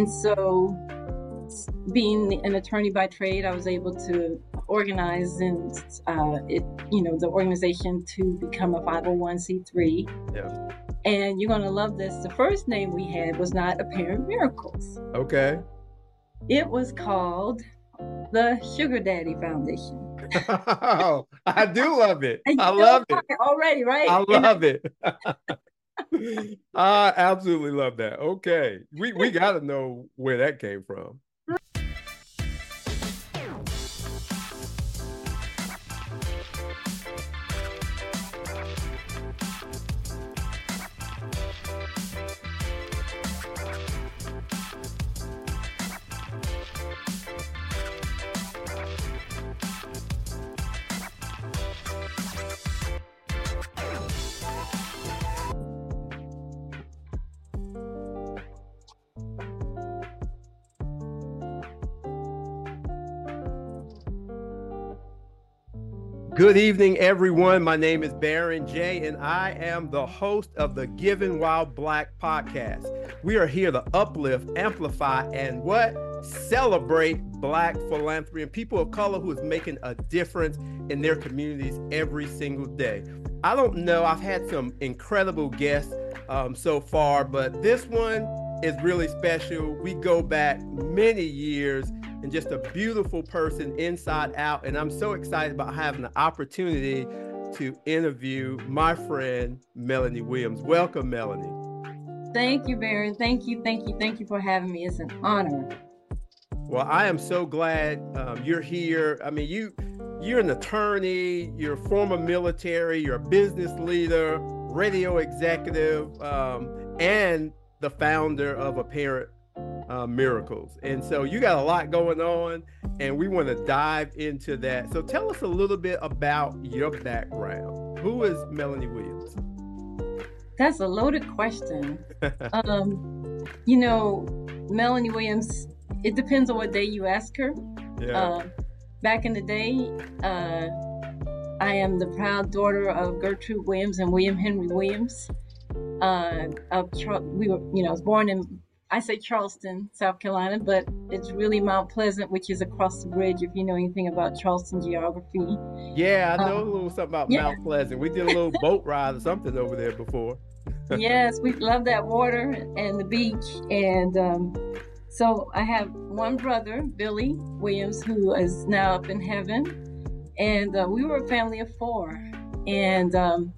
And so, being an attorney by trade, I was able to organize and uh, it, you know, the organization to become a 501c3. Yeah. And you're going to love this. The first name we had was not Apparent Miracles. Okay. It was called the Sugar Daddy Foundation. oh, I do love it. I love it. Already, right? I love it. I absolutely love that. Okay. We we got to know where that came from. Good evening, everyone. My name is Baron J, and I am the host of the Giving While Black podcast. We are here to uplift, amplify, and what? Celebrate Black philanthropy and people of color who is making a difference in their communities every single day. I don't know, I've had some incredible guests um, so far, but this one is really special. We go back many years and just a beautiful person inside out. And I'm so excited about having the opportunity to interview my friend Melanie Williams. Welcome, Melanie. Thank you, Baron. Thank you, thank you, thank you for having me. It's an honor. Well, I am so glad um, you're here. I mean, you you're an attorney, you're a former military, you're a business leader, radio executive, um, and the founder of Apparent uh, Miracles. And so you got a lot going on, and we want to dive into that. So tell us a little bit about your background. Who is Melanie Williams? That's a loaded question. um, you know, Melanie Williams, it depends on what day you ask her. Yeah. Uh, back in the day, uh, I am the proud daughter of Gertrude Williams and William Henry Williams. Uh, of we were, you know, I was born in I say Charleston, South Carolina, but it's really Mount Pleasant, which is across the bridge. If you know anything about Charleston geography, yeah, I know um, a little something about yeah. Mount Pleasant. We did a little boat ride or something over there before. yes, we love that water and the beach. And um, so I have one brother, Billy Williams, who is now up in heaven. And uh, we were a family of four. And um,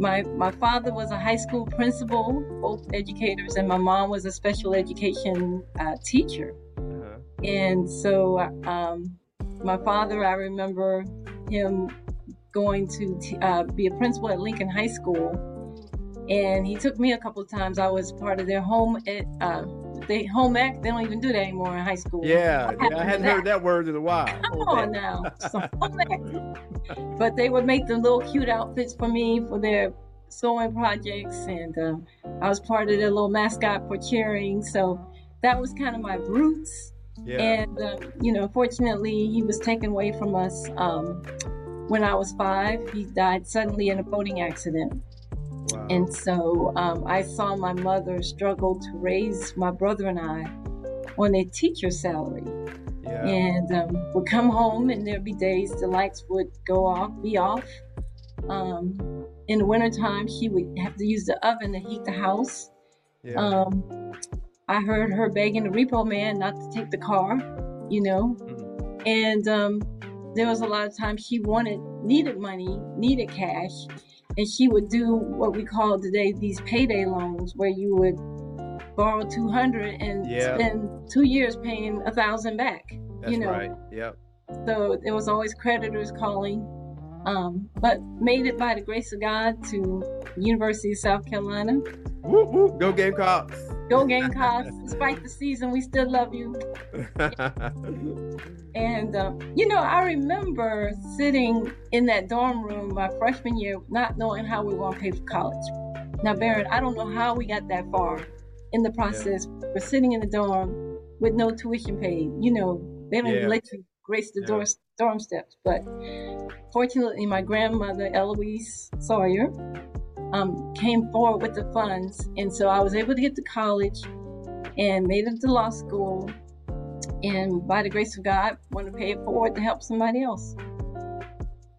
my, my father was a high school principal, both educators, and my mom was a special education uh, teacher. Uh-huh. And so um, my father, I remember him going to t- uh, be a principal at Lincoln High School. And he took me a couple of times. I was part of their home ed, uh, they home ec. They don't even do that anymore in high school. Yeah, yeah, I hadn't heard that word in a while. Come on now. So home ec. but they would make the little cute outfits for me for their sewing projects, and um, I was part of their little mascot for cheering. So that was kind of my roots. Yeah. And, um, you know, fortunately, he was taken away from us um, when I was five. He died suddenly in a boating accident. Wow. And so um, I saw my mother struggle to raise my brother and I on a teacher salary. yeah. And um, would come home, and there'd be days the lights would go off, be off. Um, in the wintertime, she would have to use the oven to heat the house. yeah. Um, I heard her begging the repo man not to take the car, you know. Mhm. And um, there was a lot of times she wanted, needed money, needed cash, and she would do what we call today these payday loans, where you would borrow two hundred and Yeah. spend two years paying a thousand back. That's you know, right. Yep. so there was always creditors calling. Um, but made it by the grace of God to University of South Carolina. Whoop, whoop. Go Gamecocks. Go Gamecocks! Despite the season, we still love you. And um, you know, I remember sitting in that dorm room my freshman year, not knowing how we were going to pay for college. Now, Baron, I don't know how we got that far in the process. We're sitting in the dorm with no tuition paid. You know, they don't Yeah. let you grace the Yeah. door, dorm steps. But fortunately, my grandmother, Eloise Sawyer, um, came forward with the funds, and so I was able to get to college. and made it to law school. And by the grace of God, want to pay it forward to help somebody else.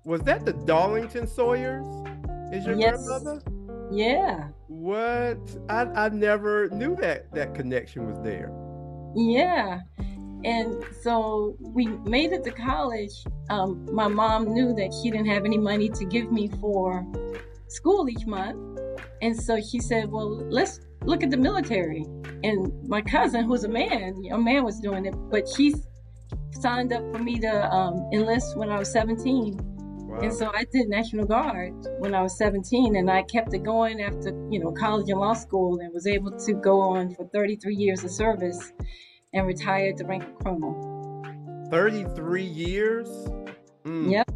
Was that the Darlington Sawyers? Is your yes. grandmother? Yeah. What? I I never knew that that connection was there. Yeah. And so we made it to college. Um, my mom knew that she didn't have any money to give me for school each month. And so she said, Well, let's look at the military. And my cousin, who's a man, a man was doing it, but she signed up for me to um, enlist when I was 17. Wow. And so I did National Guard when I was 17, and I kept it going after, you know, college and law school, and was able to go on for 33 years of service and retired the rank of colonel. 33 years? Mm. Yep.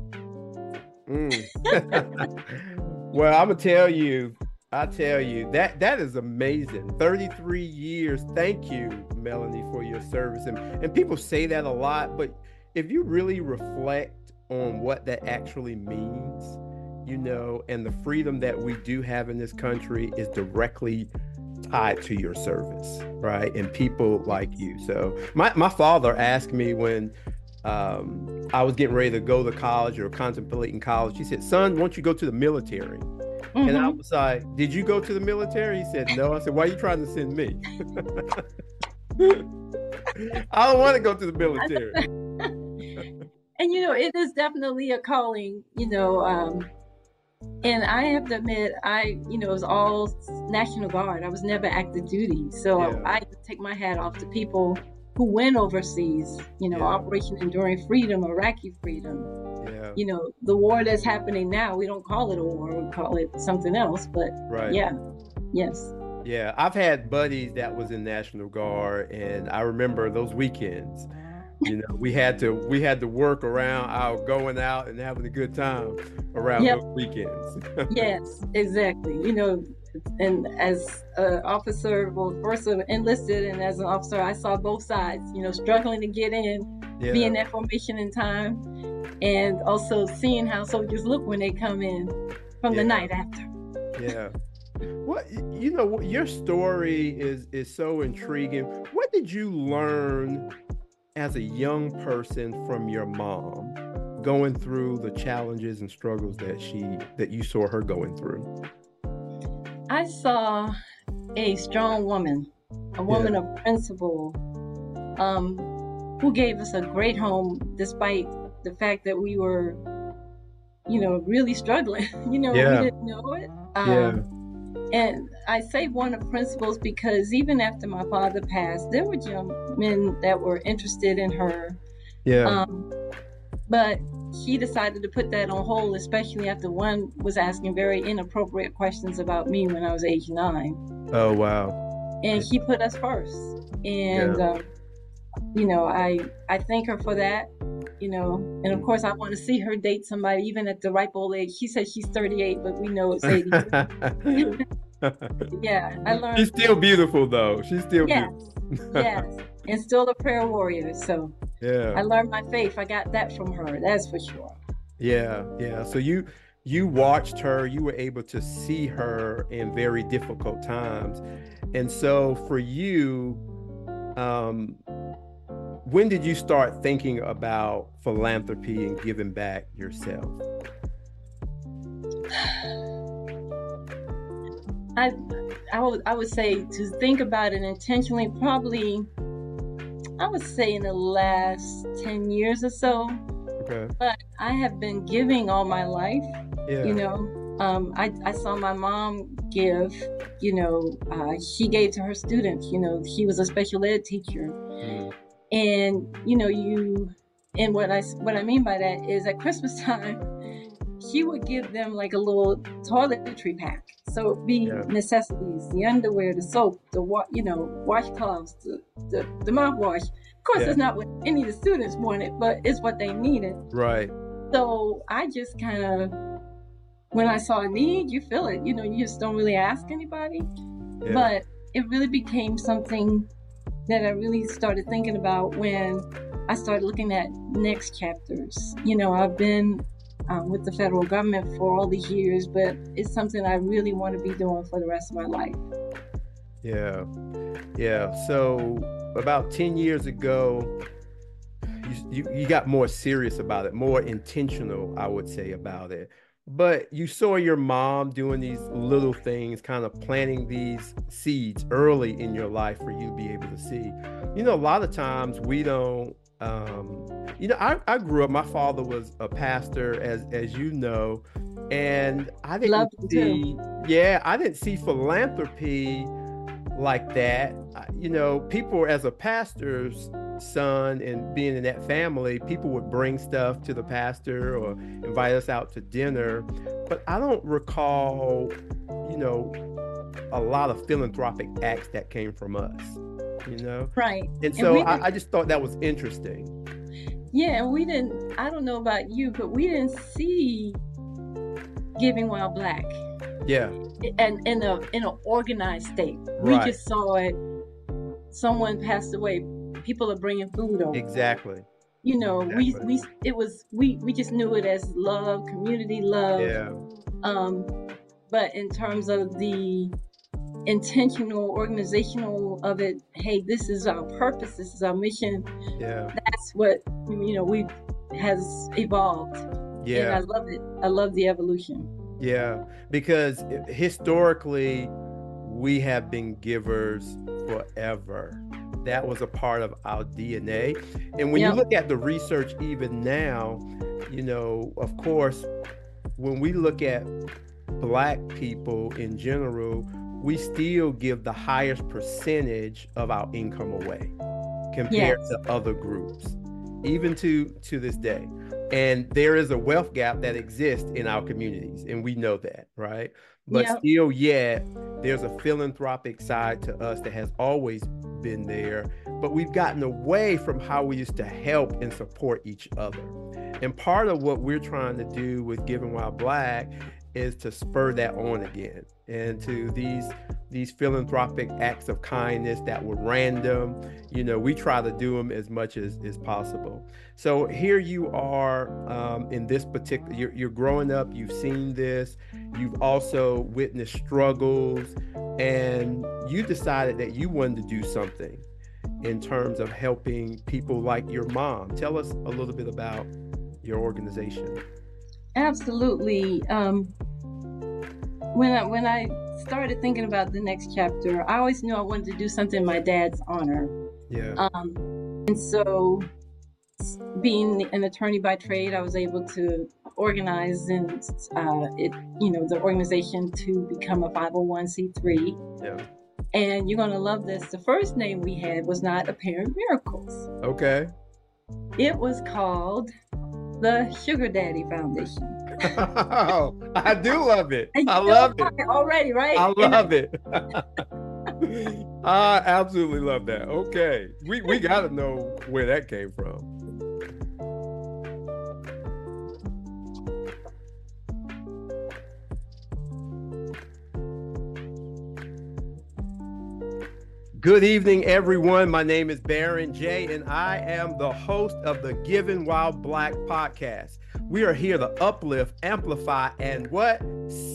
Mm. well, I'm gonna tell you, I tell you that that is amazing. 33 years. Thank you, Melanie, for your service. And and people say that a lot, but if you really reflect on what that actually means, you know, and the freedom that we do have in this country is directly tied to your service, right? And people like you. So my, my father asked me when um, I was getting ready to go to college or contemplating college, he said, son, won't you go to the military? Mm-hmm. And I mm-hmm. was like, did you go to the military? He said, no. I said, why are you trying to send me? I don't want to go to the military. and you know, it is definitely a calling, you know, um, and I have to admit, I, you know, it was all National Guard. I was never active duty. So yeah. I, I take my hat off to people who went overseas, you know, yeah. Operation Enduring Freedom, Iraqi Freedom. Yeah. You know, the war that's happening now, we don't call it a war, we call it something else. But right. yeah, yes. Yeah, I've had buddies that was in National Guard, and I remember those weekends you know we had to we had to work around our going out and having a good time around yep. those weekends yes exactly you know and as an officer well first enlisted and as an officer i saw both sides you know struggling to get in yeah. being that formation in time and also seeing how soldiers look when they come in from yeah. the night after yeah what you know your story is is so intriguing what did you learn as a young person from your mom going through the challenges and struggles that she that you saw her going through i saw a strong woman a woman yeah. of principle um, who gave us a great home despite the fact that we were you know really struggling you know yeah. we didn't know it um, yeah and I say one of principles because even after my father passed, there were young men that were interested in her. Yeah. Um, but she decided to put that on hold, especially after one was asking very inappropriate questions about me when I was age nine. Oh wow! And she put us first, and yeah. um, you know, I I thank her for that. You know, and of course, I want to see her date somebody even at the ripe old age. She said she's 38, but we know it's 80. yeah, I learned. She's still beautiful, though. She's still yes, beautiful. yes, and still a prayer warrior. So yeah, I learned my faith. I got that from her. That's for sure. Yeah, yeah. So you you watched her. You were able to see her in very difficult times, and so for you, um, when did you start thinking about philanthropy and giving back yourself? I, I would, I would say to think about it intentionally, probably, I would say in the last 10 years or so. Okay. But I have been giving all my life. Yeah. You know, um, I, I saw my mom give, you know, uh, she gave to her students, you know, she was a special ed teacher. Mm. And, you know, you, and what I, what I mean by that is at Christmas time, she would give them like a little toiletry pack. So it'd be yeah. necessities, the underwear, the soap, the wa- you know, washcloths, the, the, the mouthwash. Of course, yeah. it's not what any of the students wanted, but it's what they needed. Right. So I just kind of, when I saw a need, you feel it. You know, you just don't really ask anybody. Yeah. But it really became something that I really started thinking about when I started looking at next chapters. You know, I've been um, with the federal government for all these years, but it's something I really want to be doing for the rest of my life. Yeah. Yeah. So about 10 years ago, you, you, you got more serious about it, more intentional, I would say, about it. But you saw your mom doing these little things, kind of planting these seeds early in your life for you to be able to see. You know, a lot of times we don't um, you know, I, I grew up, my father was a pastor, as as you know, and I didn't Love see, yeah, I didn't see philanthropy like that. You know, people as a pastor's son and being in that family, people would bring stuff to the pastor or invite us out to dinner. But I don't recall, you know, a lot of philanthropic acts that came from us, you know? Right. And so and I, I just thought that was interesting. Yeah, and we didn't, I don't know about you, but we didn't see Giving While Black. Yeah. And in a in an organized state. Right. We just saw it. Someone passed away. People are bringing food over. Exactly. You know, exactly. we we it was we we just knew it as love, community love. Yeah. Um, but in terms of the intentional organizational of it. Hey this is our purpose this is our mission. Yeah. That's what you know we has evolved. Yeah. And i love it. I love the evolution. Yeah. Because historically we have been givers forever. That was a part of our dna and when yep. you look at the research even now you know of course when we look at black people in general we still give the highest percentage of our income away compared yes. to other groups even to to this day and there is a wealth gap that exists in our communities and we know that right but yep. still yet there's a philanthropic side to us that has always been there but we've gotten away from how we used to help and support each other and part of what we're trying to do with giving while black is to spur that on again and to these these philanthropic acts of kindness that were random. You know we try to do them as much as, as possible. So here you are um, in this particular you're, you're growing up you've seen this you've also witnessed struggles and you decided that you wanted to do something in terms of helping people like your mom. Tell us a little bit about your organization absolutely um, when I when I started thinking about the next chapter, I always knew I wanted to do something in my dad's honor. Yeah. Um, and so, being an attorney by trade, I was able to organize and uh, it, you know, the organization to become a 501c3. Yeah. And you're gonna love this. The first name we had was not Apparent Miracles. Okay. It was called the Sugar Daddy Foundation oh, I do love it. I love it already, right? I love it. I absolutely love that. Okay, we we got to know where that came from. Good evening, everyone. My name is Baron J, and I am the host of the Giving While Black podcast. We are here to uplift, amplify, and what?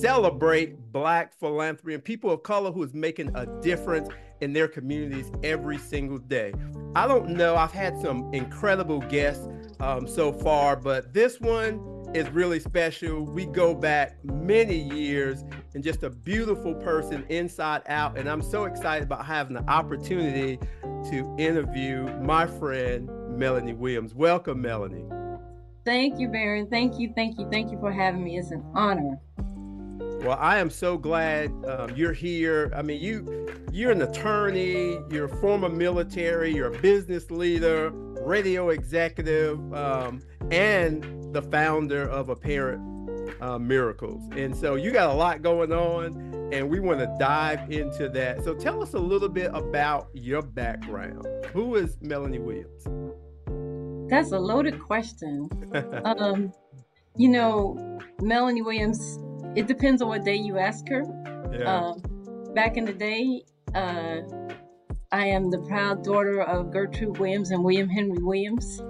Celebrate Black philanthropy and people of color who is making a difference in their communities every single day. I don't know, I've had some incredible guests um, so far, but this one is really special. We go back many years and just a beautiful person inside out. And I'm so excited about having the opportunity to interview my friend, Melanie Williams. Welcome, Melanie. Thank you, Baron. Thank you, thank you, thank you for having me. It's an honor. Well, I am so glad um, you're here. I mean, you you're an attorney, you're a former military, you're a business leader, radio executive, um, and the founder of Apparent uh, Miracles. And so you got a lot going on, and we want to dive into that. So tell us a little bit about your background. Who is Melanie Williams? That's a loaded question. um, you know, Melanie Williams, it depends on what day you ask her. Yeah. Um, back in the day, uh, I am the proud daughter of Gertrude Williams and William Henry Williams.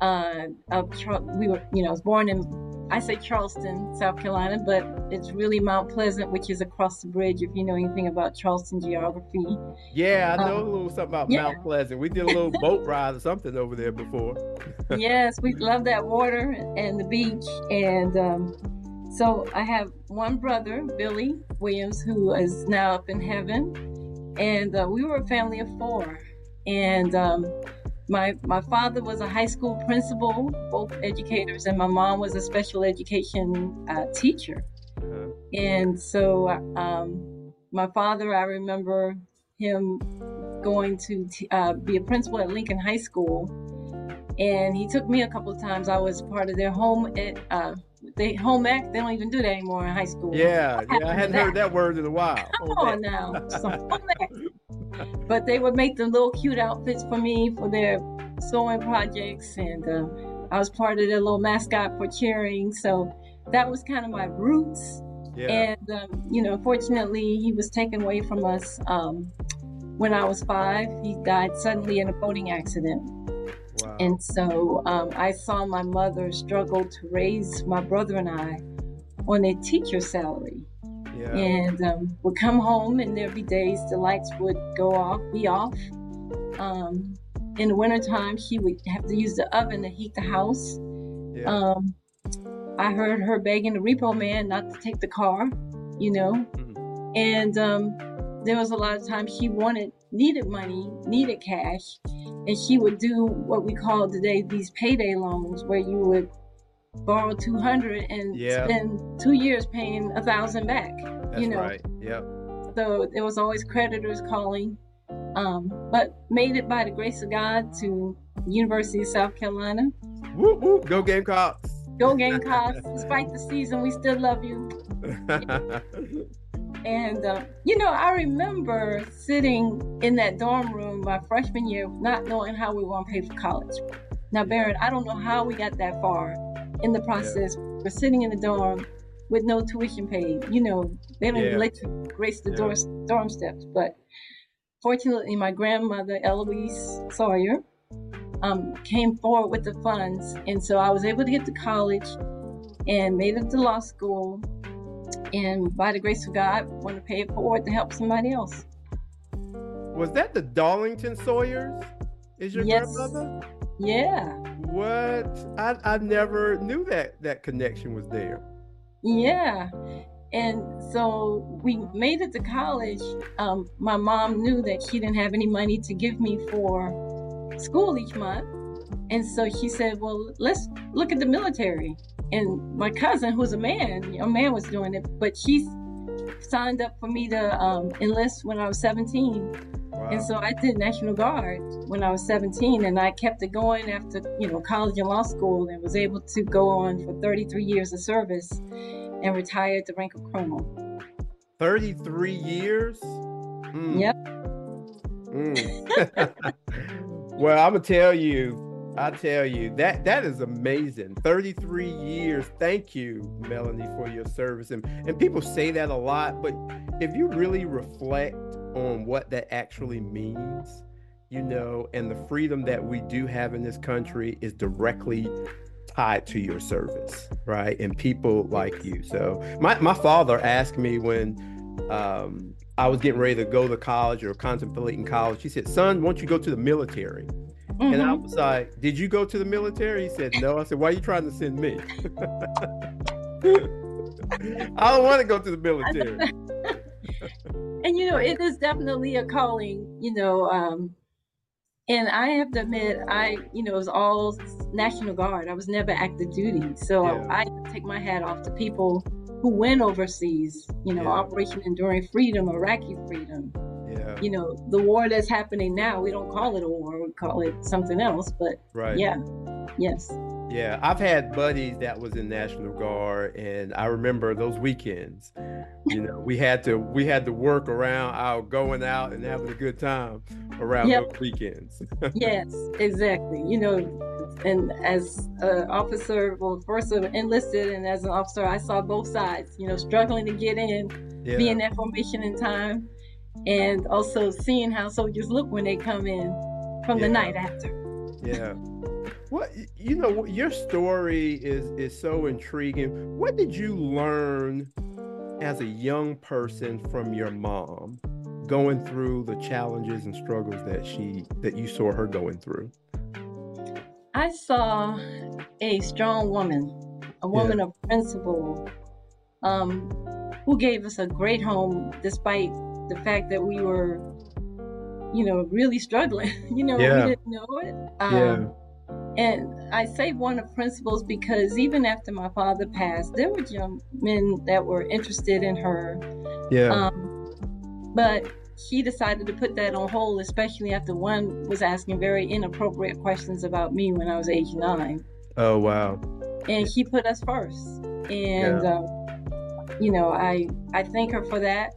Uh, of, we were, you know, I was born in I say Charleston, South Carolina, but it's really Mount Pleasant, which is across the bridge. If you know anything about Charleston geography. Yeah, I know um, a little something about yeah. Mount Pleasant. We did a little boat ride or something over there before. yes, we love that water and the beach, and um, so I have one brother, Billy Williams, who is now up in heaven, and uh, we were a family of four, and. Um, my my father was a high school principal, both educators, and my mom was a special education uh, teacher. Uh-huh. And so, um, my father, I remember him going to t- uh, be a principal at Lincoln High School, and he took me a couple of times. I was part of their home ed, uh, they home ec. They don't even do that anymore in high school. Yeah, yeah, I hadn't heard that word in a while. Come on now, home ec but they would make the little cute outfits for me for their sewing projects, and uh, I was part of their little mascot for cheering. So that was kind of my roots. Yeah. And um, you know, fortunately, he was taken away from us um, when I was five. He died suddenly in a boating accident. Wow. And so um, I saw my mother struggle to raise my brother and I on a teacher salary. Yeah. And um, would come home, and there'd be days the lights would go off, be off. Um, in the wintertime, she would have to use the oven to heat the house. Yeah. Um, I heard her begging the repo man not to take the car, you know. Mm-hmm. And um, there was a lot of times she wanted, needed money, needed cash. And she would do what we call today these payday loans, where you would borrow 200 and yeah. spend two years paying a thousand back That's you know? right. Yep. So there was always creditors calling um, but made it by the grace of god to university of south carolina. Whoop, whoop. go gamecocks. Go gamecocks. Despite the season we still love you and uh, you know i remember sitting in that dorm room my freshman year not knowing how we were going to pay for college now baron i don't know how we got that far in the process. Yeah. We're sitting in the dorm with no tuition paid. You know, they don't yeah. even let you grace the yeah. door, dorm steps. But fortunately, my grandmother, Eloise Sawyer, um, came forward with the funds. And so I was able to get to college and made it to law school. And by the grace of God, want to pay it forward to help somebody else. Was that the Darlington Sawyers? Is your yes. grandmother? Yeah. What? I I never knew that that connection was there. Yeah. And so we made it to college. Um, my mom knew that she didn't have any money to give me for school each month. And so she said, Well, let's look at the military. And my cousin, who's a man, a man was doing it, but she signed up for me to um, enlist when I was 17 Wow. and so I did National Guard when I was 17, and I kept it going after, you know, college and law school, and was able to go on for 33 years of service and retired the rank of colonel. 33 years? Mm. Yep. Mm. well, I'm gonna tell you, I tell you that that is amazing. 33 years. Thank you, Melanie, for your service. And and people say that a lot, but if you really reflect on what that actually means, you know, and the freedom that we do have in this country is directly tied to your service, right? And people like you. So my, my father asked me when um, I was getting ready to go to college or contemplating college, he said, son, won't you go to the military? Mm-hmm. And I mm-hmm. was like, did you go to the military? He said, no. I said, why are you trying to send me? I don't want to go to the military. and you know, it is definitely a calling, you know. Um, and I have to admit, I, you know, it was all National Guard. I was never active duty. So yeah. I take my hat off to people who went overseas, you know, yeah. Operation Enduring Freedom, Iraqi Freedom. Yeah. You know, the war that's happening now, we don't call it a war, we call it something else. But right. yeah, yes. Yeah, I've had buddies that was in National Guard, and I remember those weekends. You know, we had to we had to work around our going out and having a good time around yep. those weekends. yes, exactly. You know, and as an officer, well, first enlisted, and as an officer, I saw both sides. You know, struggling to get in, yeah. being that formation in time, and also seeing how soldiers look when they come in from yeah. the night after. Yeah. What you know, your story is is so intriguing. What did you learn as a young person from your mom, going through the challenges and struggles that she that you saw her going through? I saw a strong woman, a woman yeah. of principle, um, who gave us a great home despite the fact that we were, you know, really struggling. you know, yeah. we didn't know it. Um, yeah. And I say one of principles because even after my father passed, there were young men that were interested in her. Yeah. Um, but she decided to put that on hold, especially after one was asking very inappropriate questions about me when I was age nine. Oh wow! And she put us first, and yeah. uh, you know, I I thank her for that.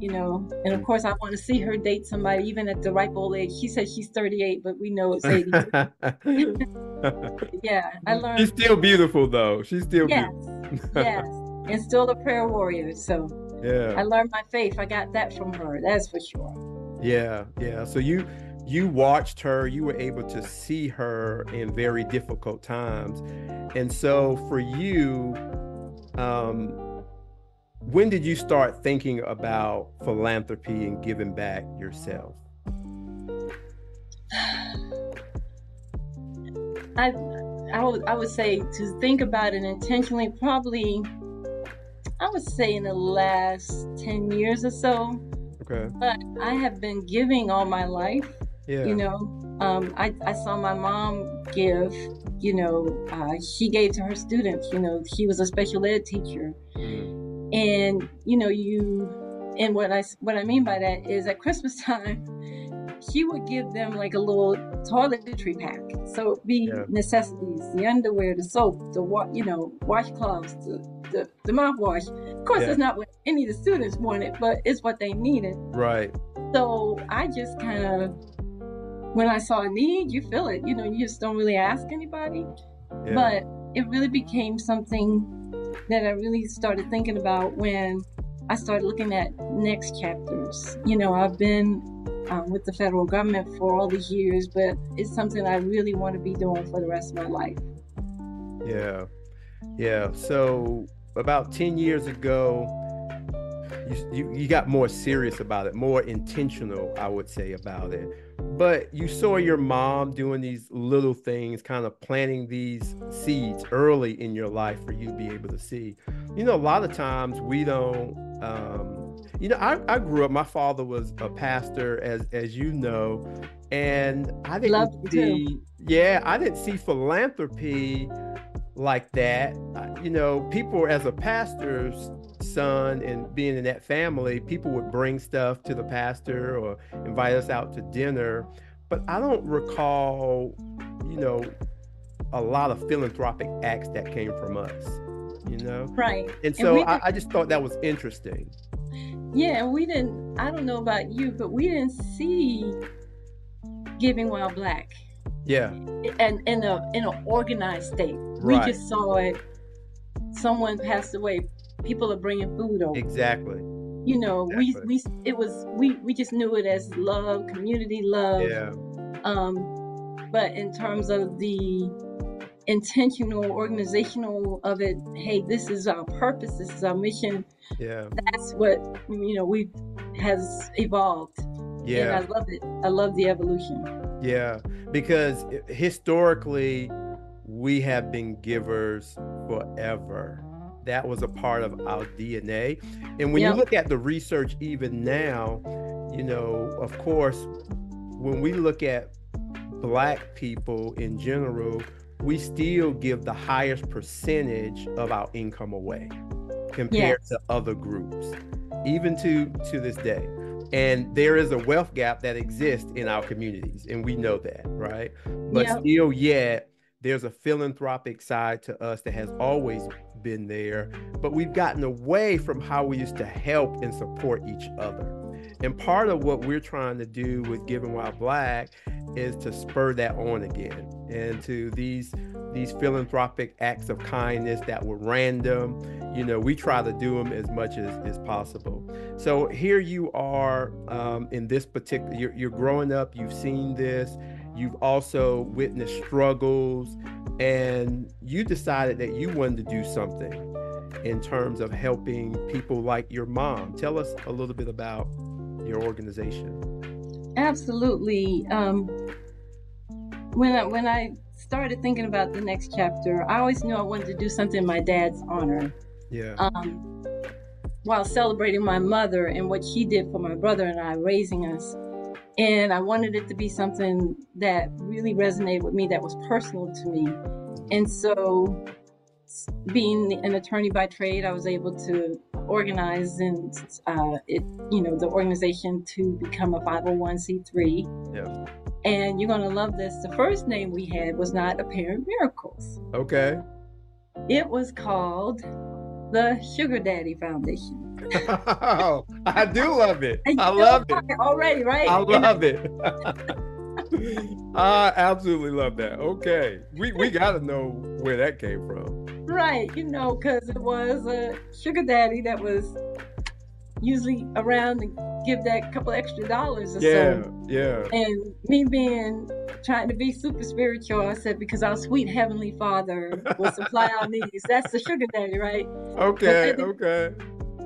You know, and of course, I want to see her date somebody even at the ripe old age. She said she's 38, but we know it's 80. yeah, I learned. She's still beautiful, though. She's still yes, beautiful. yes, and still a prayer warrior. So yeah. I learned my faith. I got that from her. That's for sure. Yeah, yeah. So you you watched her, you were able to see her in very difficult times. And so for you, um, when did you start thinking about philanthropy and giving back yourself? I I would I would say to think about it intentionally probably I would say in the last 10 years or so. Okay. But I have been giving all my life. Yeah. You know, um, I, I saw my mom give, you know, uh, she gave to her students, you know, she was a special ed teacher. Mm-hmm. And, you know, you, and what I, what I mean by that is at Christmas time, she would give them like a little toiletry pack. So it'd be yeah. necessities, the underwear, the soap, the, wa- you know, washcloths, the, the, the mouthwash. Of course, yeah. it's not what any of the students wanted, but it's what they needed. Right. So I just kind of, when I saw a need, you feel it. You know, you just don't really ask anybody. Yeah. But it really became something that I really started thinking about when I started looking at next chapters. You know, I've been um, with the federal government for all these years, but it's something I really want to be doing for the rest of my life. Yeah. Yeah. So about 10 years ago, you, you, you got more serious about it, more intentional, I would say, about it. But you saw your mom doing these little things, kind of planting these seeds early in your life for you to be able to see. You know, a lot of times we don't, um, you know, I, I grew up, my father was a pastor, as, as you know, and I didn't Love see, too. yeah, I didn't see philanthropy like that. You know, people as a pastor's son and being in that family, people would bring stuff to the pastor or invite us out to dinner. But I don't recall, you know, a lot of philanthropic acts that came from us, you know? Right. And so and I, I just thought that was interesting. Yeah, and we didn't, I don't know about you, but we didn't see Giving While Black yeah. And in a in an organized state. Right. We just saw it. Someone passed away. People are bringing food over. Exactly. You know, exactly. we we it was we we just knew it as love, community love. Yeah. Um, but in terms of the intentional organizational of it hey this is our purpose this is our mission yeah that's what you know we has evolved yeah and i love it i love the evolution yeah, because historically, we have been givers forever. That was a part of our DNA. And when yep. you look at the research, even now, you know, of course, when we look at Black people in general, we still give the highest percentage of our income away compared yes. to other groups, even to to this day. And there is a wealth gap that exists in our communities, and we know that, right? But yep. still, yet, there's a philanthropic side to us that has always been there, but we've gotten away from how we used to help and support each other. And part of what we're trying to do with Giving While Black is to spur that on again and to these these philanthropic acts of kindness that were random you know we try to do them as much as, as possible so here you are um, in this particular you're, you're growing up you've seen this you've also witnessed struggles, and you decided that you wanted to do something in terms of helping people like your mom. Tell us a little bit about your organization. Absolutely. Um, when I, when I started thinking about the next chapter, I always knew I wanted to do something in my dad's honor. Yeah. Um, while celebrating my mother and what she did for my brother and I, raising us. And I wanted it to be something that really resonated with me, that was personal to me. And so, being an attorney by trade, I was able to organize and uh, it, you know, the organization to become a 501c3. Yeah. And you're gonna love this. The first name we had was not Apparent Miracles. Okay. It was called the Sugar Daddy Foundation. Oh, I do love it. I love it already, right? I love it. I absolutely love that. Okay, we we got to know where that came from. Right, you know, because it was a sugar daddy that was usually around to give that couple extra dollars or yeah, so. Yeah, yeah, And me being trying to be super spiritual, I said because our sweet heavenly Father will supply our needs. That's the sugar daddy, right? Okay, okay.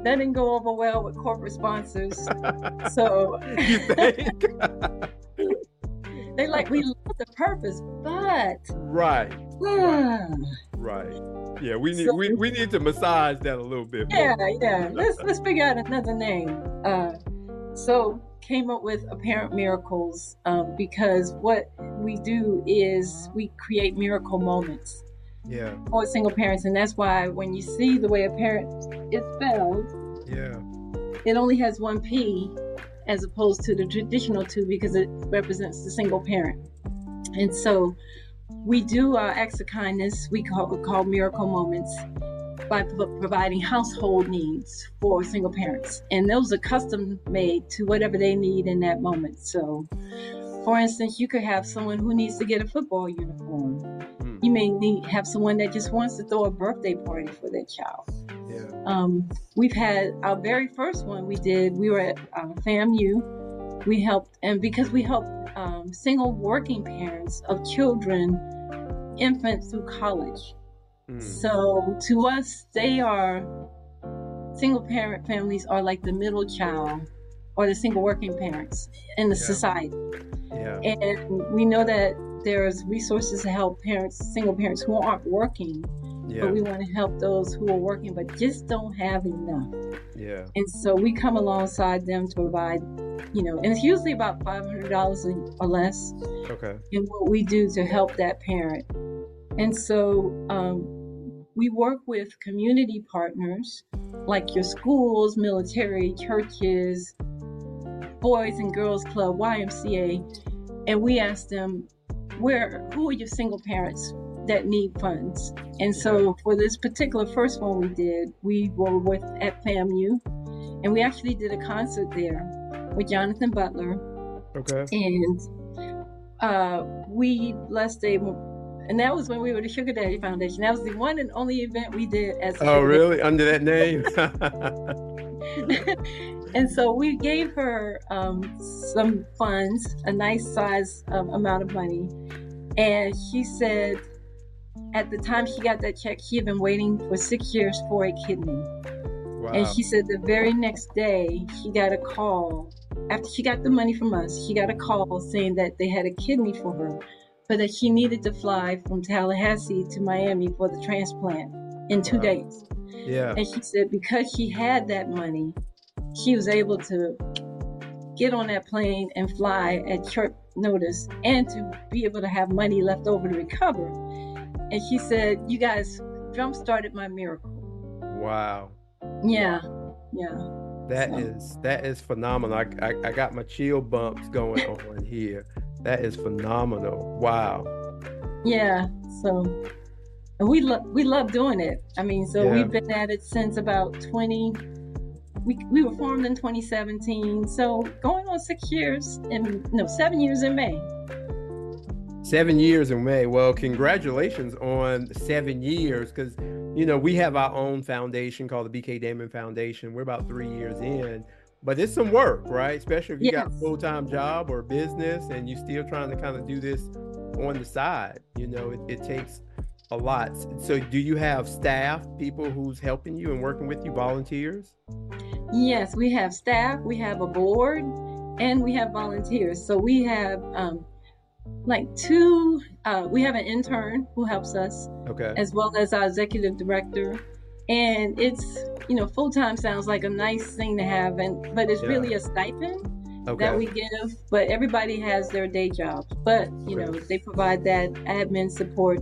That didn't go over well with corporate sponsors. so you think? they like we love the purpose, but right, right, right. Yeah, we need so, we, we need to massage that a little bit. Yeah, more. yeah. Let's let's figure out another name. Uh, so came up with apparent miracles um, because what we do is we create miracle moments yeah for single parents and that's why when you see the way a parent is spelled yeah it only has one p as opposed to the traditional two because it represents the single parent and so we do our acts of kindness we call, we call miracle moments by providing household needs for single parents. And those are custom made to whatever they need in that moment. So, for instance, you could have someone who needs to get a football uniform. You may need have someone that just wants to throw a birthday party for their child. Yeah. Um, we've had our very first one we did. We were at uh, FAMU. We helped, and because we helped um, single working parents of children, infants through college. Mm. So to us, they are single parent families are like the middle child or the single working parents in the yeah. society. Yeah. And we know that there's resources to help parents, single parents who aren't working. Yeah. But we want to help those who are working but just don't have enough. Yeah. And so we come alongside them to provide, you know, and it's usually about five hundred dollars or less. Okay. And what we do to help that parent. And so um, we work with community partners like your schools, military, churches, Boys and Girls Club, YMCA, and we ask them, where who are your single parents that need funds? And so for this particular first one we did, we were with at FAMU, and we actually did a concert there with Jonathan Butler. Okay. And uh, we blessed a and that was when we were the Sugar Daddy Foundation. That was the one and only event we did as. oh, really? Under that name? and so we gave her um, some funds, a nice size um, amount of money, and she said, at the time she got that check, she had been waiting for six years for a kidney. Wow. And she said the very next day she got a call after she got the money from us. She got a call saying that they had a kidney for her but that she needed to fly from Tallahassee to Miami for the transplant in two wow. days. Yeah. And she said because she had that money, she was able to get on that plane and fly at short notice and to be able to have money left over to recover. And she said, You guys jump started my miracle. Wow. Yeah. Yeah. That so. is that is phenomenal. I, I, I got my chill bumps going on here. That is phenomenal. Wow. Yeah. So we love we love doing it. I mean, so yeah. we've been at it since about 20 we, we were formed in 2017. So going on 6 years and no, 7 years in May. 7 years in May. Well, congratulations on 7 years cuz you know, we have our own foundation called the BK Damon Foundation. We're about 3 years in but it's some work, right? Especially if you Yes. got a full time job or business and you're still trying to kind of do this on the side. You know, it, it takes a lot. So, do you have staff, people who's helping you and working with you, volunteers? Yes, we have staff, we have a board, and we have volunteers. So we have um, like two, uh, we have an intern who helps us, Okay. as well as our executive director. And it's, you know, full time sounds like a nice thing to have, and but it's Yeah. really a stipend Okay. that we give. But everybody has their day jobs, but you know, they provide that admin support.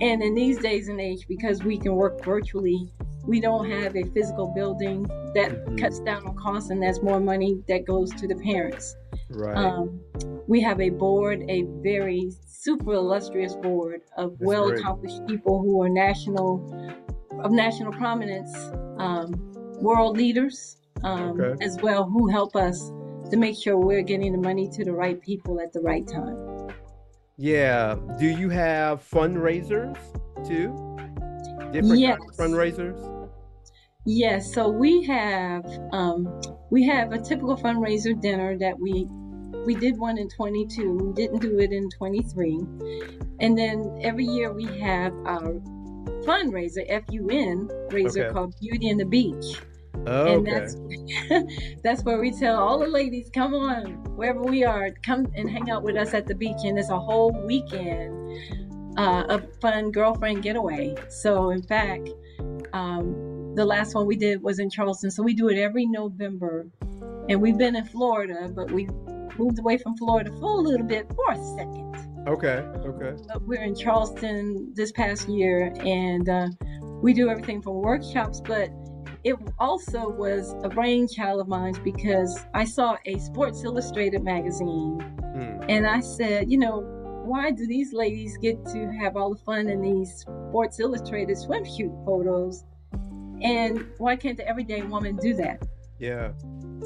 And in these days and age, because we can work virtually, we don't have a physical building that Mhm. cuts down on costs, and that's more money that goes to the parents. right. Um, we have a board, a very super illustrious board of well accomplished people who are national, of national prominence, um, world leaders um, Okay. as well, who help us to make sure we're getting the money to the right people at the right time. Yeah. Do you have fundraisers too? Different Yes. fundraisers? Yes, so we have um, we have a typical fundraiser dinner that we we did one in 22. We didn't do it in 23, and then every year we have our fundraiser FUN raiser Okay. called Beauty and the Beach, Oh, and okay. that's that's where we tell all the ladies, come on, wherever we are, come and hang out with us at the beach, and it's a whole weekend uh, of fun girlfriend getaway. So in fact. Um, the last one we did was in Charleston. So we do it every November. And we've been in Florida, but we moved away from Florida for a little bit for a second. Okay. Okay. But we're in Charleston this past year and uh, we do everything from workshops, but it also was a brainchild of mine because I saw a Sports Illustrated magazine Hmm. and I said, you know, why do these ladies get to have all the fun in these Sports Illustrated swimsuit photos? And why can't the everyday woman do that? Yeah.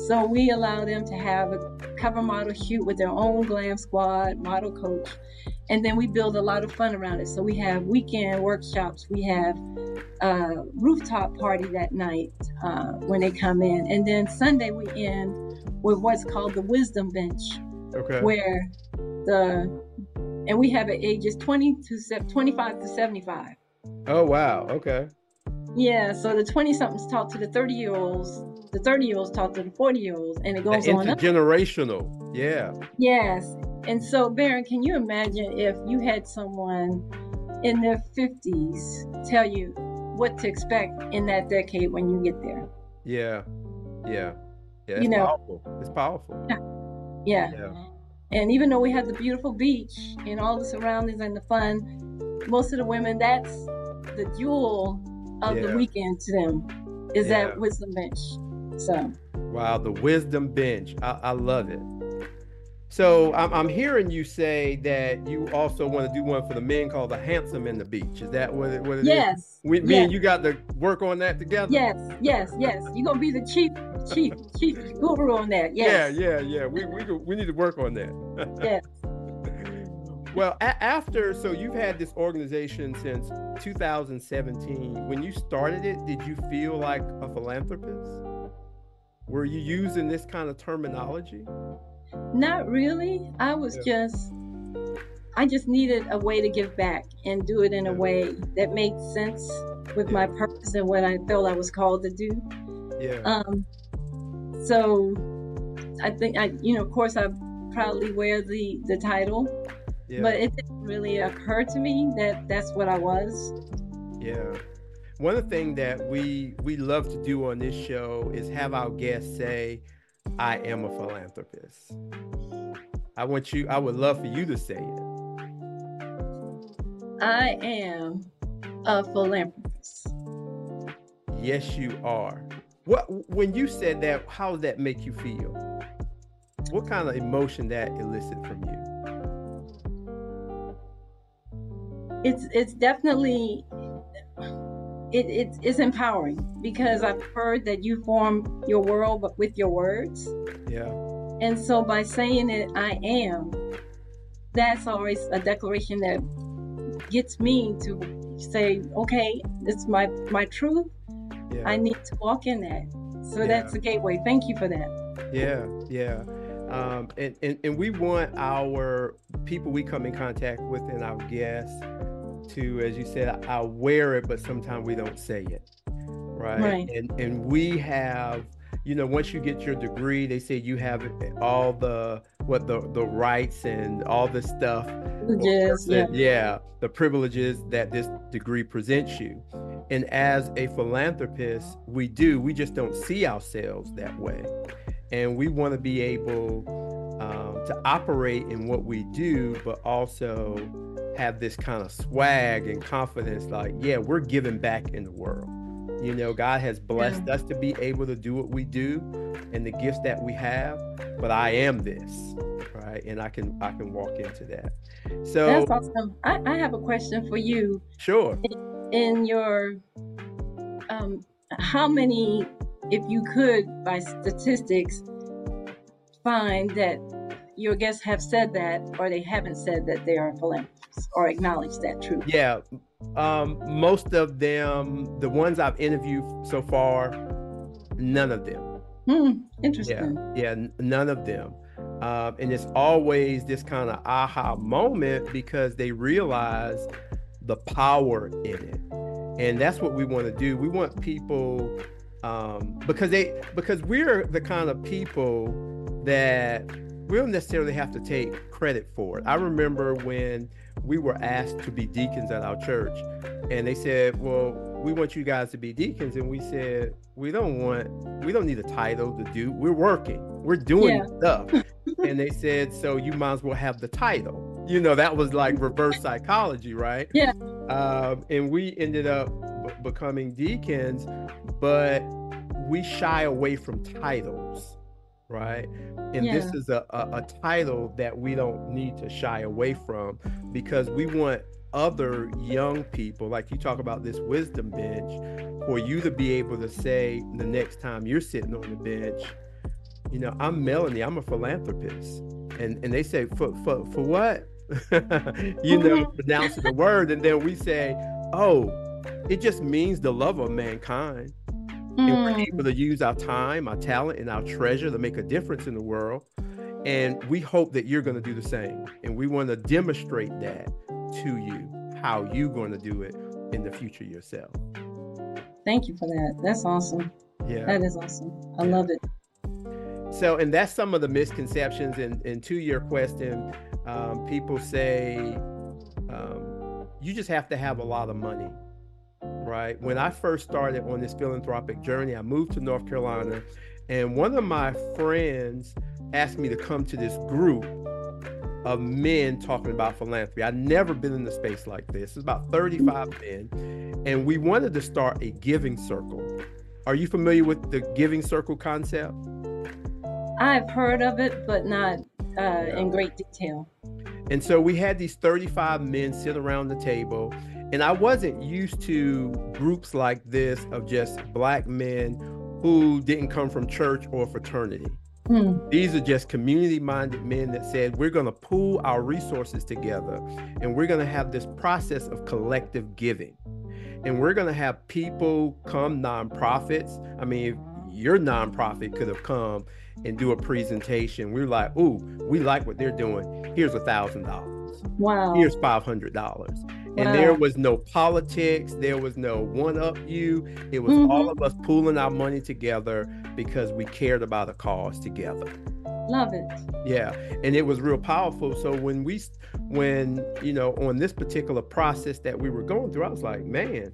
So we allow them to have a cover model shoot with their own glam squad, model coach, and then we build a lot of fun around it. So we have weekend workshops, we have a rooftop party that night uh, when they come in, and then Sunday we end with what's called the wisdom bench, Okay. where the and we have it ages 20 to 25 to 75. Oh wow. Okay. Yeah, so the 20 somethings talk to the 30 year olds, the 30 year olds talk to the 40 year olds, and it goes on up. intergenerational. Yeah. Yes. And so, Baron, can you imagine if you had someone in their 50s tell you what to expect in that decade when you get there? Yeah. Yeah. Yeah. It's You know- powerful. It's powerful. Yeah. Yeah. And even though we have the beautiful beach and all the surroundings and the fun, most of the women, that's the jewel of Yeah. the weekend to them, is Yeah. that wisdom bench. So, Wow, the wisdom bench. I, I love it. So I'm, I'm hearing you say that you also want to do one for the men called the handsome in the beach. Is that what it, what it is? yes. We, me and you got to work on that together. Yes, yes, yes. You're gonna be the chief, chief, chief guru on that. Yes. Yeah, yeah, yeah. We we we need to work on that. Yes. Well, a- after so you've had this organization since 2017. When you started it, did you feel like a philanthropist? Were you using this kind of terminology? Not really. I was Yeah. just, I just needed a way to give back and do it in a way that made sense with my purpose and what I felt I was called to do. Yeah. Um, so I think I, you know, of course, I proudly wear the the title, yeah. but it didn't really occur to me that that's what I was. Yeah. One of the things that we we love to do on this show is have our guests say, "I am a philanthropist." I want you. I would love for you to say it. I am a philanthropist. Yes, you are. What when you said that? How does that make you feel? What kind of emotion that elicit from you? it's it's definitely it, it it's empowering because I've heard that you form your world but with your words. Yeah. And so by saying it I am, that's always a declaration that gets me to say, okay, it's my my truth. Yeah. I need to walk in that. So Yeah. that's a gateway. Thank you for that. Yeah, yeah. Um, and, and, and we want our people we come in contact with and our guests to, as you said, I, wear it, but sometimes we don't say it. Right? Right. And and we have, you know, once you get your degree, they say you have all the what the the rights and all the stuff. Yes, yeah. yeah, the privileges that this degree presents you. And as a philanthropist, we do, we just don't see ourselves that way. And we want to be able um, to operate in what we do, but also have this kind of swag and confidence like, yeah, we're giving back in the world. You know, God has blessed Yeah. us to be able to do what we do and the gifts that we have, but I am this, right? And I can I can walk into that. So That's awesome. I, I have a question for you. sure. In your, um, how many, if you could, by statistics, find that your guests have said that, or they haven't said that they are or acknowledge that truth? Yeah. Um, most of them, the ones I've interviewed so far, none of them. Hmm, interesting. yeah, n- none of them. Um, and it's always this kind of aha moment because they realize the power in it, and that's what we want to do. We want people um, because they because we're the kind of people that we don't necessarily have to take credit for it. I remember when we were asked to be deacons at our church, and they said, "Well, we want you guys to be deacons," and we said, "We don't want, we don't need a title to do. We're working, we're doing stuff." and they said, "So you might as well have the title." You know, that was like reverse psychology, right? Yeah. Um, and we ended up b- becoming deacons, but we shy away from titles, right? And this is a, a, a title that we don't need to shy away from because we want other young people, like you talk about this wisdom bench, for you to be able to say the next time you're sitting on the bench, you know, I'm Melanie, I'm a philanthropist. And and they say, for for for what? you know, pronouncing the word, and then we say, Oh, it just means the love of mankind. And we're able to use our time, our talent, and our treasure to make a difference in the world. And we hope that you're going to do the same. And we want to demonstrate that to you, how you're going to do it in the future yourself. Thank you for that. That's awesome. Yeah. That is awesome. I Yeah. love it. So, and that's some of the misconceptions. And, and to your question, um, people say um, you just have to have a lot of money, right? When I first started on this philanthropic journey, I moved to North Carolina, and one of my friends asked me to come to this group of men talking about philanthropy. I'd never been in a space like this. It's about 35 men, and we wanted to start a giving circle. Are you familiar with the giving circle concept? I've heard of it, but not uh, in great detail. And so we had these 35 men sit around the table. And I wasn't used to groups like this of just black men who didn't come from church or fraternity. Hmm. These are just community minded men that said, we're going to pool our resources together and we're going to have this process of collective giving. And we're going to have people come, nonprofits. I mean, your nonprofit could have come and do a presentation. We're like, ooh, we like what they're doing. Here's a thousand dollars. Wow. Here's five hundred dollars. And there was no politics. There was no one up you. It was all Mhm. of us pooling our money together because we cared about a cause together. Love it. Yeah, and it was real powerful. So when we, when you know, on this particular process that we were going through, I was like, man,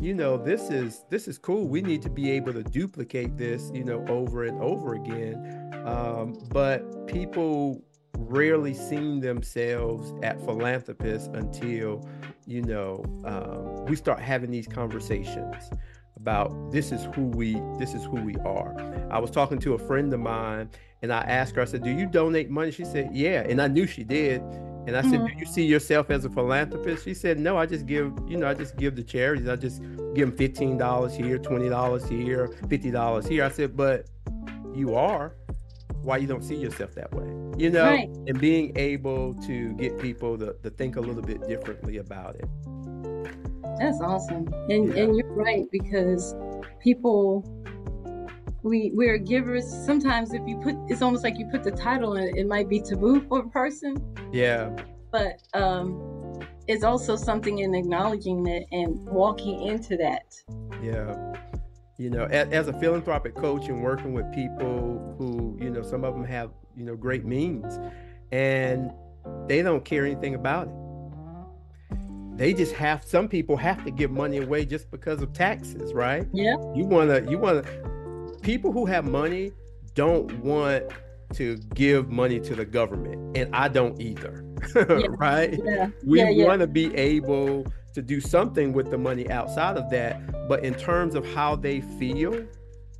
you know, this is this is cool. We need to be able to duplicate this, you know, over and over again. Um, but people rarely seen themselves at philanthropists until, you know, um, we start having these conversations about this is who we this is who we are. I was talking to a friend of mine and I asked her, I said, Do you donate money? She said, Yeah. And I knew she did. And I said, Mhm. Do you see yourself as a philanthropist? She said, No, I just give, you know, I just give to charities. I just give them $15 here, $20 here, $50 here. I said, But you are. Why you don't see yourself that way? You know, Right. and being able to get people to, to think a little bit differently about it. That's awesome. And Yeah. and you're right because people we we're givers. Sometimes if you put, it's almost like you put the title in, it might be taboo for a person. Yeah. But um, it's also something in acknowledging that and walking into that. Yeah. You know, as, as a philanthropic coach and working with people who, you know, some of them have, you know, great means and they don't care anything about it. They just have some people have to give money away just because of taxes right? Yeah. You want to you want to people who have money don't want to give money to the government and i don't either yeah. right? Yeah. we yeah, want to be able to do something with the money outside of that but in terms of how they feel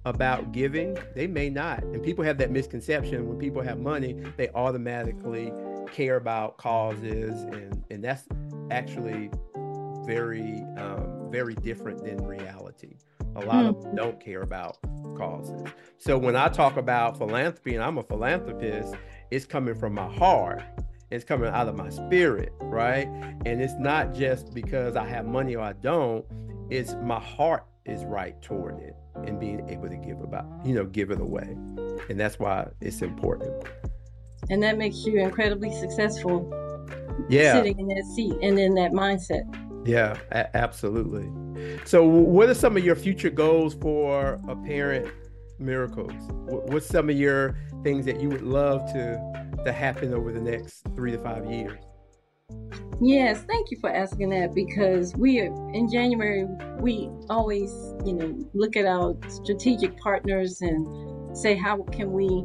about giving they may not. And people have that misconception. When people have money they automatically care about causes and and that's actually very um, very different than reality. A lot mm. of them hmm. don't care about causes. So when i talk about philanthropy and i'm a philanthropist it's coming from my heart. It's coming out of my spirit right? And it's not just because i have money or i don't. It's my heart is right toward it and being able to give about you know give it away. And that's why it's important. And that makes you incredibly successful. Yeah. Sitting in that seat and in that mindset. Yeah a- absolutely. So what are some of your future goals for apparent miracles? What's some of your things that you would love to to happen over the next three to five years Yes, thank you for asking that because we are in January we always, you know, look at our strategic partners and say how can we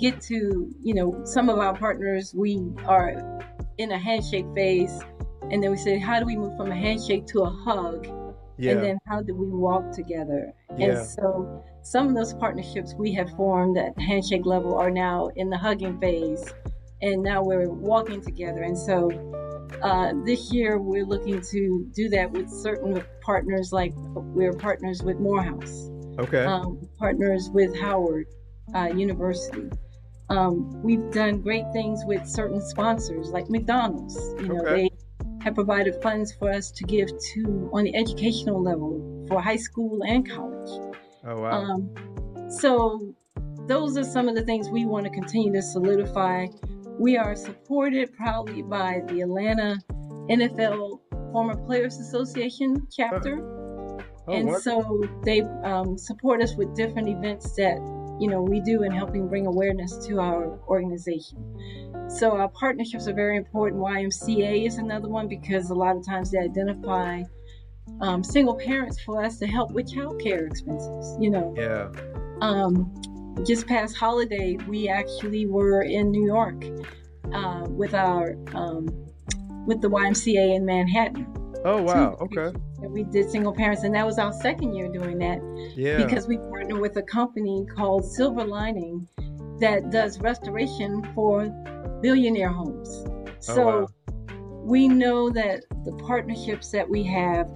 get to, you know, some of our partners we are in a handshake phase and then we say how do we move from a handshake to a hug? Yeah. And then how do we walk together? Yeah. And so some of those partnerships we have formed at handshake level are now in the hugging phase and now we're walking together. And so uh, this year, we're looking to do that with certain partners, like we're partners with Morehouse, okay, um, partners with Howard uh, University. Um, we've done great things with certain sponsors, like McDonald's. You know, okay. they have provided funds for us to give to on the educational level for high school and college. Oh wow! Um, so those are some of the things we want to continue to solidify we are supported proudly by the Atlanta NFL Former Players Association chapter. Oh, and what? so they um, support us with different events that you know we do in helping bring awareness to our organization. So our partnerships are very important. YMCA is another one because a lot of times they identify um, single parents for us to help with childcare expenses. You know. Yeah. Um, just past holiday, we actually were in New York uh, with our um, with the YMCA in Manhattan. Oh wow! Okay. And we did single parents, and that was our second year doing that. Yeah. Because we partner with a company called Silver Lining that does restoration for billionaire homes. Oh, So wow. we know that the partnerships that we have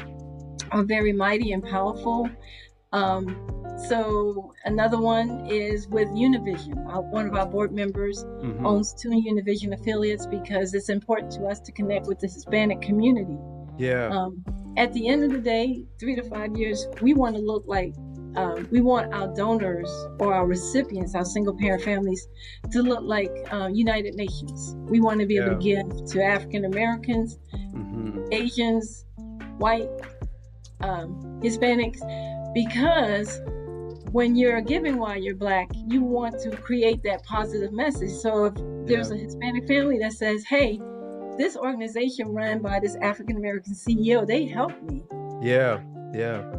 are very mighty and powerful. Um, so another one is with Univision. Uh, one of our board members Mhm. owns two Univision affiliates because it's important to us to connect with the Hispanic community. Yeah. Um, at the end of the day, three to five years, we want to look like um, we want our donors or our recipients, our single parent families, to look like uh, United Nations. We want to be able to give to African Americans, hmm Asians, white, um, Hispanics, because when you're giving while you're black, you want to create that positive message. So if there's Yeah. a Hispanic family that says, hey, this organization run by this African American CEO, they helped me. Yeah. Yeah.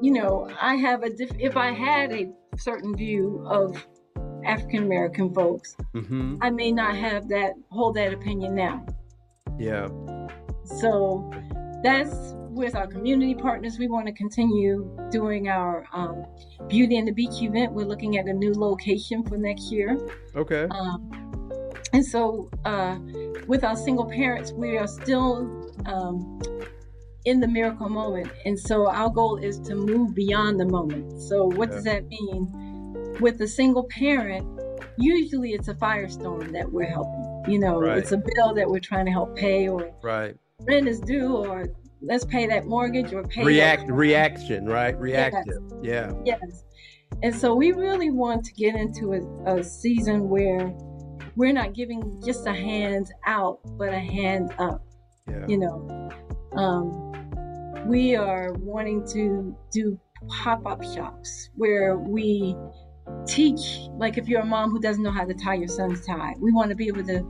You know, I have a diff- if I had a certain view of African American folks, hmm I may not have that hold that opinion now. Yeah. So that's with our community partners. We want to continue doing our um, Beauty and the Beach event. We're looking at a new location for next year. Okay. Um, and so uh, with our single parents, we are still um, in the miracle moment. And so our goal is to move beyond the moment. So what does that mean? With a single parent, usually it's a firestorm that we're helping. You know, Right. it's a bill that we're trying to help pay or Right. rent is due or let's pay that mortgage or pay React. that- Reaction. Right. Reactive. Yeah. yes And so we really want to get into a, a season where we're not giving just a hand out, but a hand up. Yeah. You know, um, we are wanting to do pop up shops where we teach, like if you're a mom who doesn't know how to tie your son's tie, we want to be able to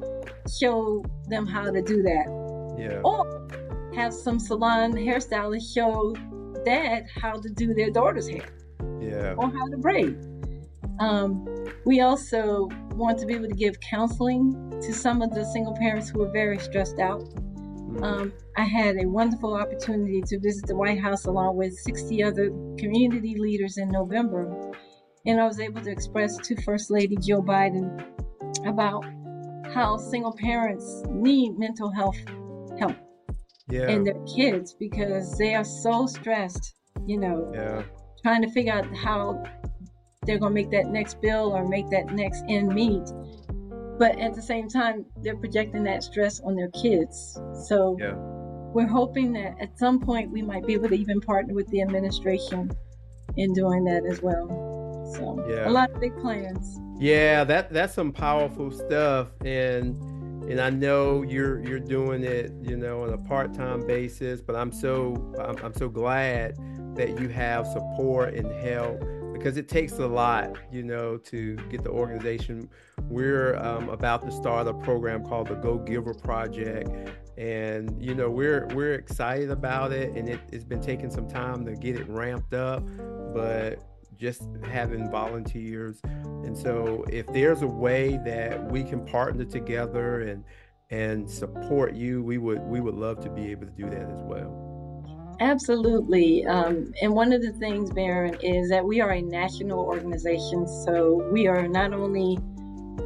show them how to do that. Yeah. Or have some salon hairstylists show dad how to do their daughter's hair Yeah. or how to braid. Um, we also want to be able to give counseling to some of the single parents who are very stressed out. Mm. Um, I had a wonderful opportunity to visit the White House along with 60 other community leaders in November. And I was able to express to First Lady Joe Biden about how single parents need mental health help yeah. and their kids because they are so stressed, you know, yeah. trying to figure out how they're going to make that next bill or make that next end meet. But at the same time, they're projecting that stress on their kids. So Yeah. we're hoping that at some point we might be able to even partner with the administration in doing that as well. So Yeah. a lot of big plans. Yeah, that that's some powerful stuff, and and I know you're you're doing it, you know, on a part time basis. But I'm so I'm, I'm so glad that you have support and help because it takes a lot, you know, to get the organization. We're um, about to start a program called the Go Giver Project, and you know we're we're excited about it, and it, it's been taking some time to get it ramped up, but just having volunteers and so if there's a way that we can partner together and and support you we would we would love to be able to do that as well Absolutely. Um, and one of the things, Baron, is that we are a national organization. So we are not only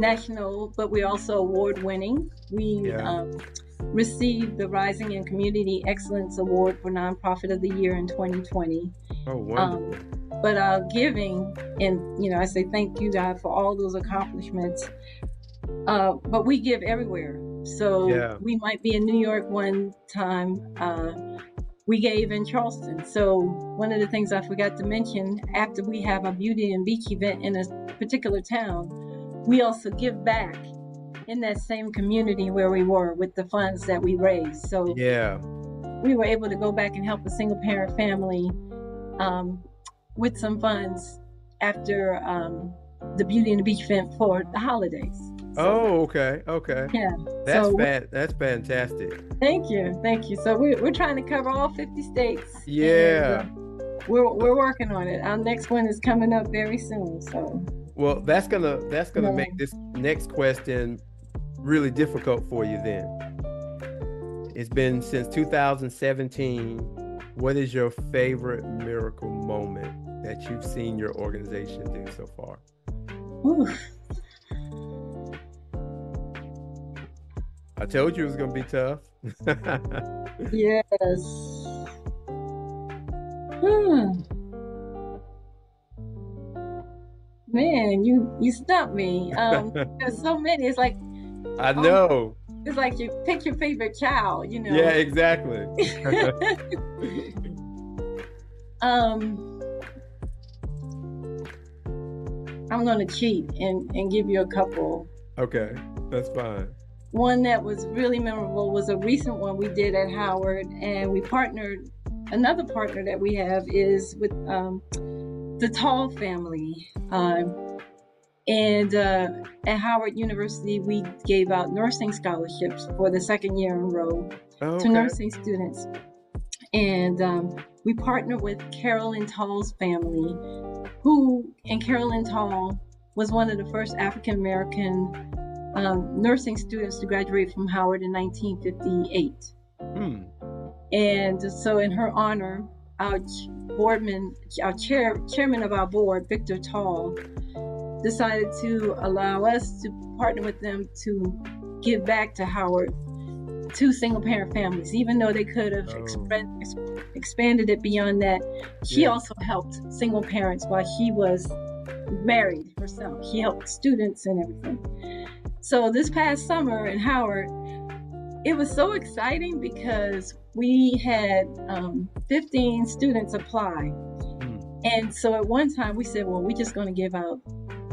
national, but we're also award winning. We Yeah. um, received the Rising in Community Excellence Award for Nonprofit of the Year in 2020. oh wonderful Um, but our giving, and you know, I say thank you, God, for all those accomplishments. Uh, but we give everywhere. So Yeah. we might be in New York one time. Uh, we gave in Charleston. So one of the things I forgot to mention, after we have a beauty and beach event in a particular town, we also give back in that same community where we were with the funds that we raised. So yeah we were able to go back and help a single parent family um, with some funds after um, the Beauty and the Beach event for the holidays. So, oh okay okay yeah. that's so fan- that's fantastic thank you, thank you. So we're, we're trying to cover all 50 states. Yeah. Uh, we're, we're working on it. Our next one is coming up very soon. So well that's gonna that's gonna Yeah. make this next question really difficult for you then it's been since 2017 what is your favorite miracle moment that you've seen your organization do so far oof. I told you it was gonna be tough. yes. Hmm. Man, you you stumped me. Um, there's so many. It's like I know. It's like you pick your favorite child. You know. Yeah, exactly. um, I'm gonna cheat and and give you a couple. okay, that's fine. One that was really memorable was a recent one we did at Howard, and we partnered. Another partner that we have is with um, the Tall family. Um, and uh, at Howard University, we gave out nursing scholarships for the second year in a row Oh, to nursing students. And um, we partnered with Carolyn Tall's family, who, and Carolyn Tall was one of the first African American um, nursing students to graduate from Howard in 1958. Hmm. And so, in her honor, our boardman, our chair, chairman of our board, Victor Tall, decided to allow us to partner with them to give back to Howard to single parent families, even though they could have Oh. expre- ex- expanded it beyond that. She Yeah. also helped single parents while she was married herself. She helped students and everything. So this past summer in Howard, it was so exciting because we had um, 15 students apply. And so at one time we said, well, we're just going to give out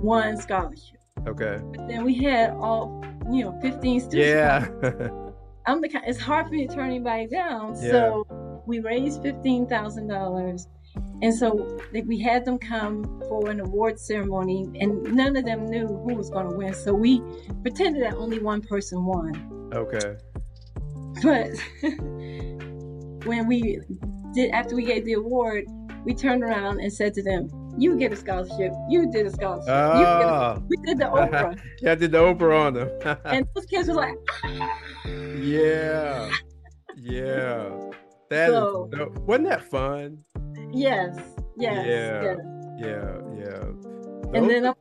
one scholarship. Okay. But then we had all, you know, 15 students. Yeah. I'm the kind, it's hard for me to turn anybody down. Yeah. So we raised $15,000. And so like, we had them come for an award ceremony, and none of them knew who was going to win. So we pretended that only one person won. Okay. But when we did, after we gave the award, we turned around and said to them, "You get a scholarship. You did a scholarship. Oh. A, ah. we did the Oprah. yeah, I did the Oprah on them. and those kids were like, "Yeah, yeah." That so, is, wasn't that fun? Yes. Yes. Yeah. Yes. Yeah. Yeah. And then.